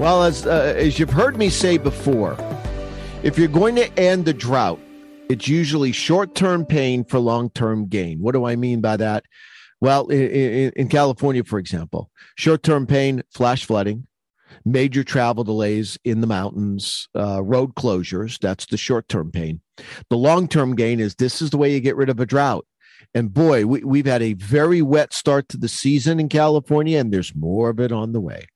Well, as, uh, as you've heard me say before, if you're going to end the drought, it's usually short term pain for long term gain. What do I mean by that? Well, in, in California, for example, short term pain, flash flooding, major travel delays in the mountains, uh, road closures. That's the short term pain. The long term gain is this is the way you get rid of a drought. And boy, we, we've had a very wet start to the season in California, and there's more of it on the way.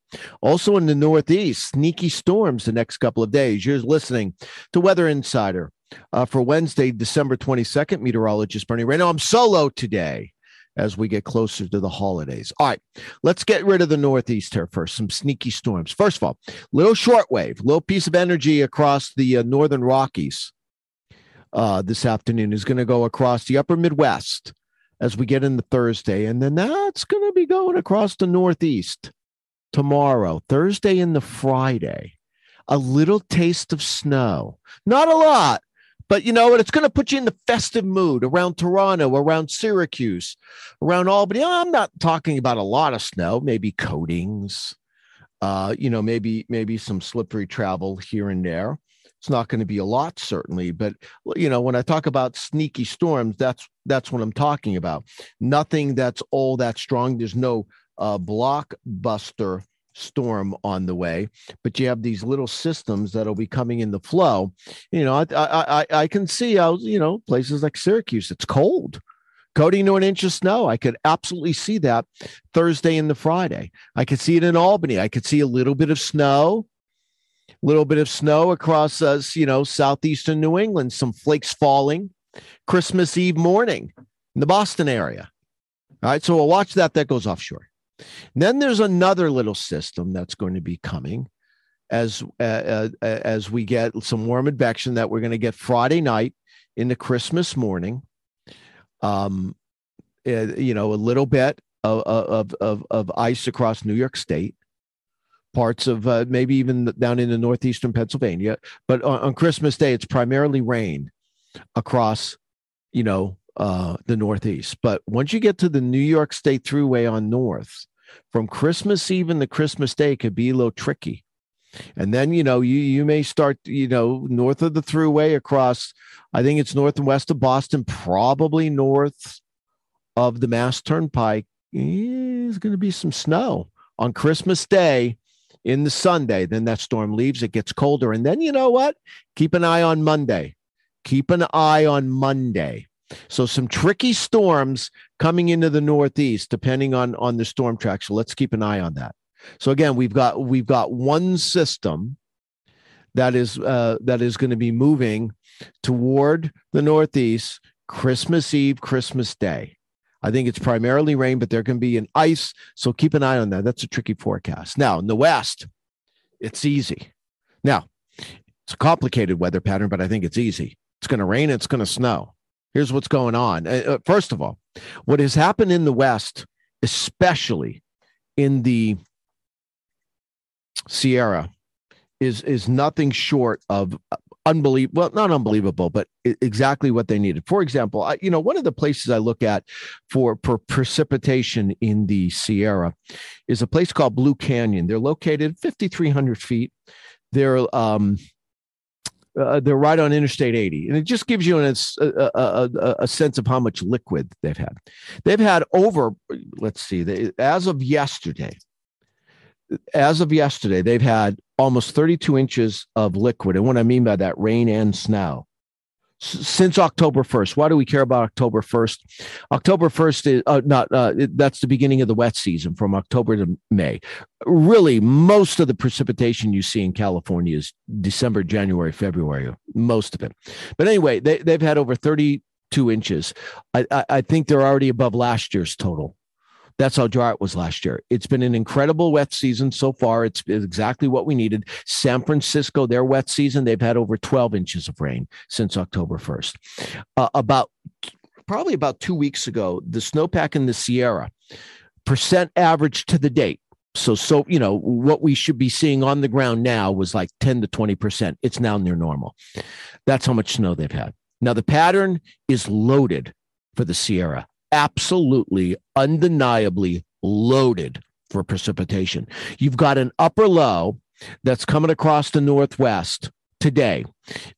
Also in the Northeast, sneaky storms the next couple of days. You're listening to Weather Insider uh, for Wednesday, December 22nd. Meteorologist Bernie Rayno. I'm solo today as we get closer to the holidays. All right, let's get rid of the Northeast here first. Some sneaky storms. First of all, little shortwave, little piece of energy across the uh, northern Rockies uh, this afternoon is going to go across the upper Midwest as we get into Thursday. And then that's going to be going across the Northeast tomorrow, Thursday and the Friday. A little taste of snow. Not a lot, but you know what? It's going to put you in the festive mood around Toronto, around Syracuse, around Albany. I'm not talking about a lot of snow, maybe coatings, uh, you know, maybe maybe some slippery travel here and there. It's not going to be a lot, certainly, but you know, when I talk about sneaky storms, that's that's what I'm talking about. Nothing that's all that strong. There's no uh, blockbuster storm on the way, but you have these little systems that'll be coming in the flow. You know, I I I, I can see how you know places like Syracuse, it's cold. Coating to an inch of snow. I could absolutely see that Thursday and the Friday. I could see it in Albany. I could see a little bit of snow, a little bit of snow across us, you know, southeastern New England, some flakes falling Christmas Eve morning in the Boston area. All right. So we'll watch that. That goes offshore. Then there's another little system that's going to be coming as uh, uh, as we get some warm advection that we're going to get Friday night into Christmas morning. Um, uh, you know, a little bit of, of of of ice across New York State, parts of uh, maybe even down into northeastern Pennsylvania. But on, on Christmas Day, it's primarily rain across, you know, uh, the Northeast. But once you get to the New York State Thruway on North, from Christmas Eve and the Christmas Day could be a little tricky. And then you know you you may start you know north of the Thruway across. I think it's north and west of Boston, probably north of the Mass Turnpike. Is going to be some snow on Christmas Day in the Sunday. Then that storm leaves. It gets colder, and then you know what? Keep an eye on Monday. Keep an eye on Monday so some tricky storms coming into the Northeast, depending on on the storm track. So let's keep an eye on that. So again, we've got we've got one system that is uh, that is going to be moving toward the Northeast Christmas Eve, Christmas Day. I think it's primarily rain, but there can be an ice. So keep an eye on that. That's a tricky forecast. Now in the West, it's easy. Now it's a complicated weather pattern, but I think it's easy. It's going to rain. It's going to snow. Here's what's going on. Uh, uh, first of all, what has happened in the West, especially in the Sierra, is is nothing short of unbelievable. Well, not unbelievable, but exactly what they needed. For example, I, you know, one of the places I look at for, for precipitation in the Sierra is a place called Blue Canyon. They're located 5,300 feet. They're um, uh, they're right on Interstate 80, and it just gives you an, a, a, a, sense of how much liquid they've had. They've had over, let's see, they, as of yesterday, as of yesterday, they've had almost 32 inches of liquid. And what I mean by that, rain and snow since October 1st. Why do we care about October 1st? October 1st is uh, not, uh, that's the beginning of the wet season from October to May. Really, most of the precipitation you see in California is December, January, February, most of it. But anyway, they, they've had over 32 inches. I, I, I think they're already above last year's total That's how dry it was last year. It's been an incredible wet season so far. It's exactly what we needed. San Francisco, their wet season, they've had over 12 inches of rain since October 1st. Uh, about probably about two weeks ago, the snowpack in the Sierra percent average to the date. So, so you know what we should be seeing on the ground now was like 10 to 20 percent. It's now near normal. That's how much snow they've had. Now the pattern is loaded for the Sierra absolutely, undeniably loaded for precipitation. You've got an upper low that's coming across the Northwest today.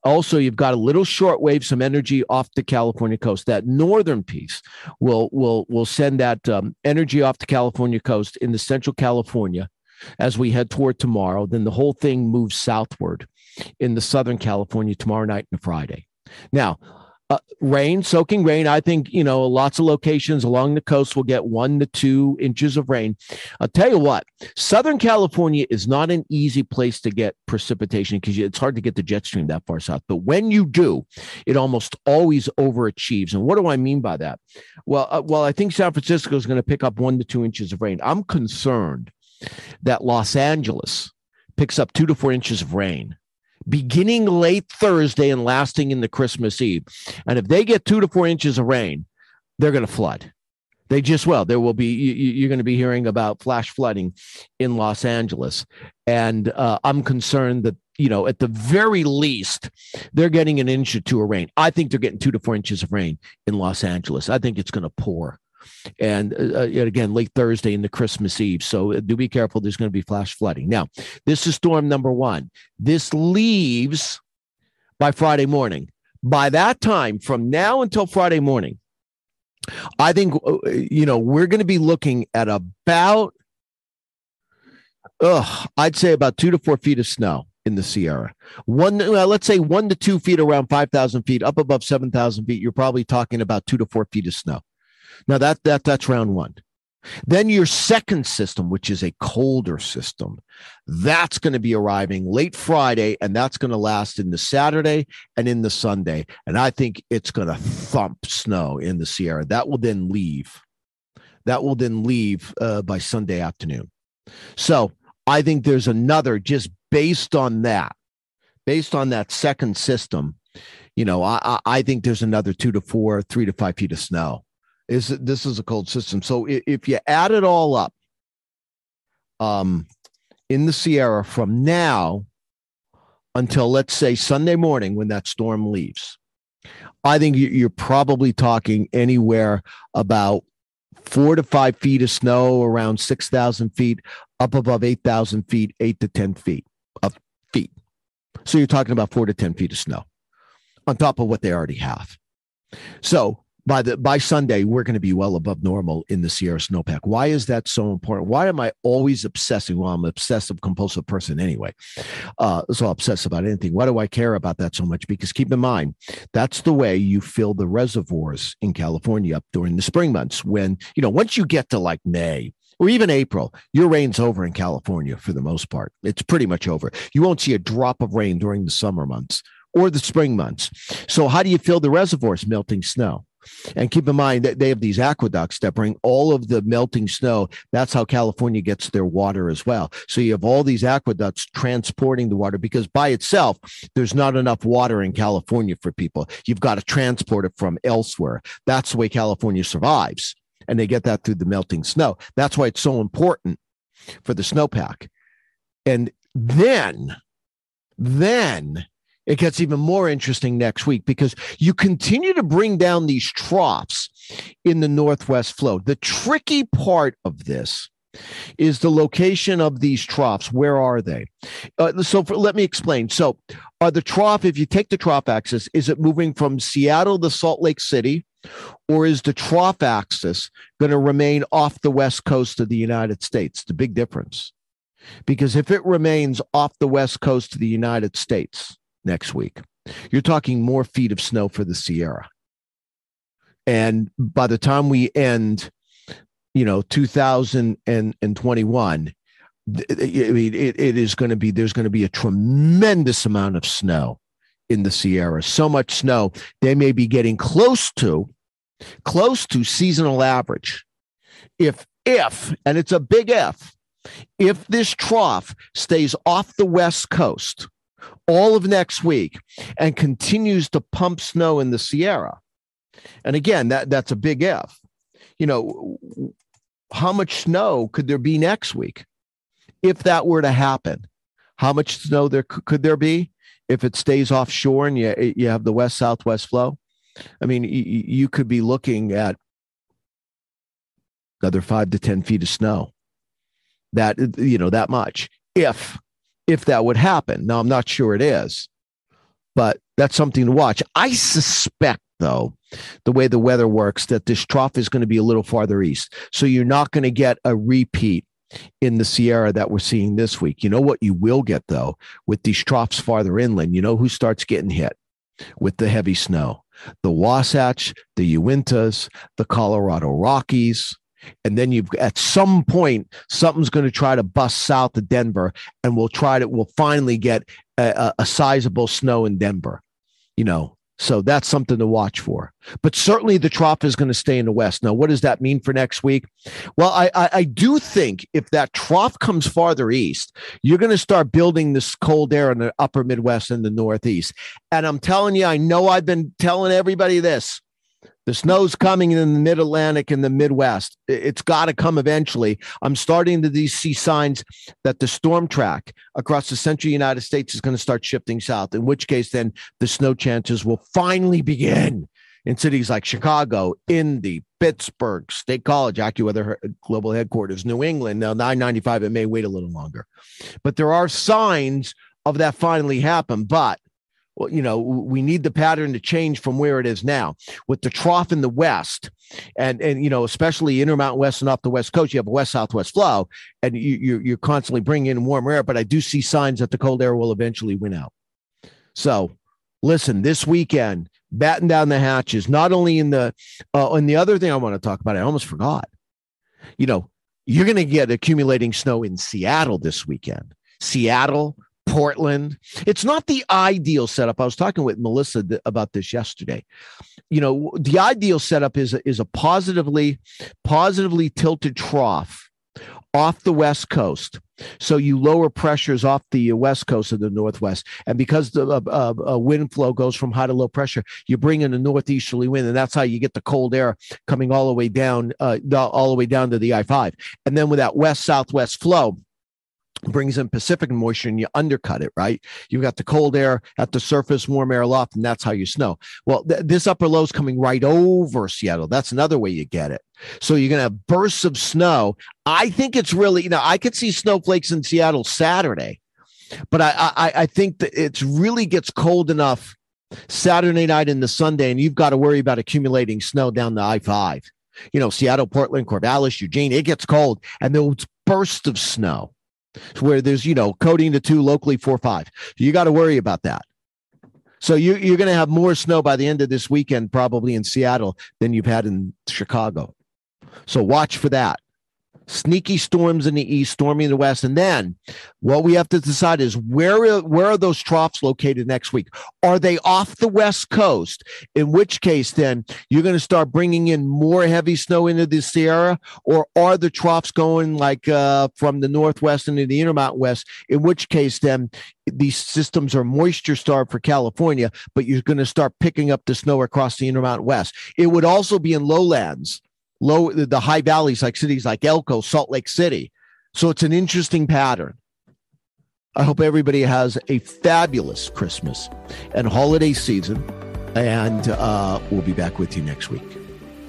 Also, you've got a little shortwave, some energy off the California coast. That northern piece will will will send that um, energy off the California coast into Central California as we head toward tomorrow. Then the whole thing moves southward in the Southern California tomorrow night and Friday. Now, uh, rain, soaking rain. I think, you know, lots of locations along the coast will get one to two inches of rain. I'll tell you what, Southern California is not an easy place to get precipitation because it's hard to get the jet stream that far south. But when you do, it almost always overachieves. And what do I mean by that? Well, uh, well, I think San Francisco is going to pick up one to two inches of rain. I'm concerned that Los Angeles picks up two to four inches of rain beginning late Thursday and lasting into Christmas Eve. And if they get two to four inches of rain, they're going to flood. They just will. There will be, you, are going to be hearing about flash flooding in Los Angeles. And uh, I'm concerned that, you know, at the very least, they're getting an inch or two of rain. I think they're getting two to four inches of rain in Los Angeles. I think it's going to pour and uh, uh again late Thursday into Christmas Eve. So uh, do be careful. There's going to be flash flooding. Now, this is storm number one. This leaves by Friday morning. By that time, from now until Friday morning, I think uh, you know we're going to be looking at about, ugh, I'd say about two to four feet of snow in the Sierra. One, well, let's say one to two feet around 5,000 feet, up above 7,000 feet, you're probably talking about two to four feet of snow. Now that that that's round one. Then your second system, which is a colder system, that's going to be arriving late Friday, and that's going to last in the Saturday and in the Sunday. And I think it's going to thump snow in the Sierra. That will then leave. That will then leave uh, by Sunday afternoon. So I think there's another just based on that, based on that second system. You know, I I think there's another two to four, three to five feet of snow is this is a cold system. So if you add it all up, um, in the Sierra from now until let's say Sunday morning when that storm leaves, I think you're probably talking anywhere about four to five feet of snow, around six thousand feet, up above eight thousand feet, eight to ten feet of feet. So you're talking about four to ten feet of snow on top of what they already have. So by the by Sunday, we're going to be well above normal in the Sierra snowpack. Why is that so important? Why am I always obsessing? Well, I'm an obsessive compulsive person anyway. Uh, so obsessed about anything. Why do I care about that so much? Because keep in mind, that's the way you fill the reservoirs in California up during the spring months. When you know, once you get to like May, or even April, your rain's over in California for the most part. It's pretty much over. You won't see a drop of rain during the summer months or the spring months. So, how do you fill the reservoirs? Melting snow. And keep in mind that they have these aqueducts that bring all of the melting snow. That's how California gets their water as well. So you have all these aqueducts transporting the water because by itself, there's not enough water in California for people. You've got to transport it from elsewhere. That's the way California survives. And they get that through the melting snow. That's why it's so important for the snowpack. And then, then it gets even more interesting next week because you continue to bring down these troughs in the Northwest flow. The tricky part of this is the location of these troughs. Where are they? Uh, so for, let me explain. So, are the trough, if you take the trough axis, is it moving from Seattle to Salt Lake City? Or is the trough axis going to remain off the west coast of the United States? The big difference. Because if it remains off the west coast of the United States, next week. You're talking more feet of snow for the Sierra. And by the time we end, you know, 2021, I mean, it, it is going to be, there's going to be a tremendous amount of snow in the Sierra. So much snow, they may be getting close to, close to seasonal average. If if, and it's a big if, if this trough stays off the West Coast all of next week and continues to pump snow in the Sierra, and again, that, that's a big F. you know, how much snow could there be next week if that were to happen? How much snow there could there be if it stays offshore and you, you have the west southwest flow? I mean, you, could be looking at another five to 10 feet of snow. That, you know, that much if, if that would happen. Now, I'm not sure it is, but that's something to watch. I suspect, though, the way the weather works, that this trough is going to be a little farther east. So you're not going to get a repeat in the Sierra that we're seeing this week. You know what you will get, though, with these troughs farther inland? You know who starts getting hit with the heavy snow? The Wasatch, the Uintas, the Colorado Rockies, and then you've at some point something's going to try to bust south of Denver, and we'll try to we'll finally get a, a sizable snow in Denver. You know, so that's something to watch for. But certainly the trough is going to stay in the west. Now, what does that mean for next week? Well, I, I, I do think if that trough comes farther east, you're going to start building this cold air in the upper Midwest and the Northeast. And I'm telling you, I know I've been telling everybody this. The snow's coming in the mid Atlantic and the Midwest. It's got to come eventually. I'm starting to see signs that the storm track across the central United States is going to start shifting south, in which case, then the snow chances will finally begin in cities like Chicago, Indy, Pittsburgh, State College, AccuWeather Global Headquarters, New England. Now, 995, it may wait a little longer. But there are signs of that finally happen. But you know, we need the pattern to change from where it is now. With the trough in the west, and and you know, especially Intermountain West and off the west coast, you have a west southwest flow, and you, you're you're constantly bringing in warmer air. But I do see signs that the cold air will eventually win out. So, listen, this weekend, batten down the hatches. Not only in the, uh, and the other thing I want to talk about, I almost forgot. You know, you're going to get accumulating snow in Seattle this weekend. Seattle, Portland. It's not the ideal setup. I was talking with Melissa th- about this yesterday. You know, the ideal setup is a, is a positively positively tilted trough off the west coast. So you lower pressures off the west coast of the northwest, and because the uh, uh, uh, wind flow goes from high to low pressure, you bring in a northeasterly wind, and that's how you get the cold air coming all the way down, uh, all the way down to the I five, and then with that west southwest flow brings in Pacific moisture and you undercut it, right? You've got the cold air at the surface, warm air aloft, and that's how you snow. Well, th- this upper low is coming right over Seattle. That's another way you get it. So you're going to have bursts of snow. I think it's really, you know, I could see snowflakes in Seattle Saturday, but I, I, I think that it's really gets cold enough Saturday night into Sunday, and you've got to worry about accumulating snow down the I 5. You know, Seattle, Portland, Corvallis, Eugene, it gets cold, and those bursts of snow where there's, you know, coding to two, locally four, five. You got to worry about that. So you, you're going to have more snow by the end of this weekend, probably in Seattle, than you've had in Chicago. So watch for that sneaky storms in the east, stormy in the west. And then what we have to decide is where, where are those troughs located next week? Are they off the west coast? In which case, then you're going to start bringing in more heavy snow into the Sierra, or are the troughs going like uh, from the northwest into the Intermountain West? In which case, then these systems are moisture starved for California, but you're going to start picking up the snow across the Intermountain West. It would also be in lowlands low the high valleys like cities like Elko, Salt Lake City. So it's an interesting pattern. I hope everybody has a fabulous Christmas and holiday season, and uh, we'll be back with you next week.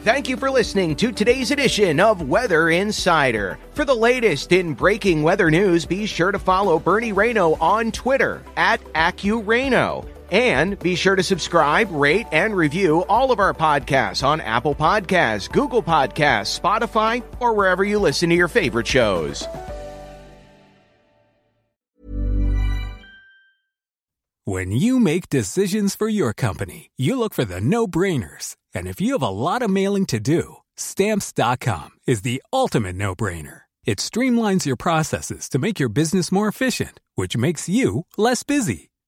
Thank you for listening to today's edition of Weather Insider. For the latest in breaking weather news, be sure to follow Bernie Rayno on Twitter at AccuRayno. And be sure to subscribe, rate, and review all of our podcasts on Apple Podcasts, Google Podcasts, Spotify, or wherever you listen to your favorite shows. When you make decisions for your company, you look for the no brainers. And if you have a lot of mailing to do, stamps.com is the ultimate no brainer. It streamlines your processes to make your business more efficient, which makes you less busy.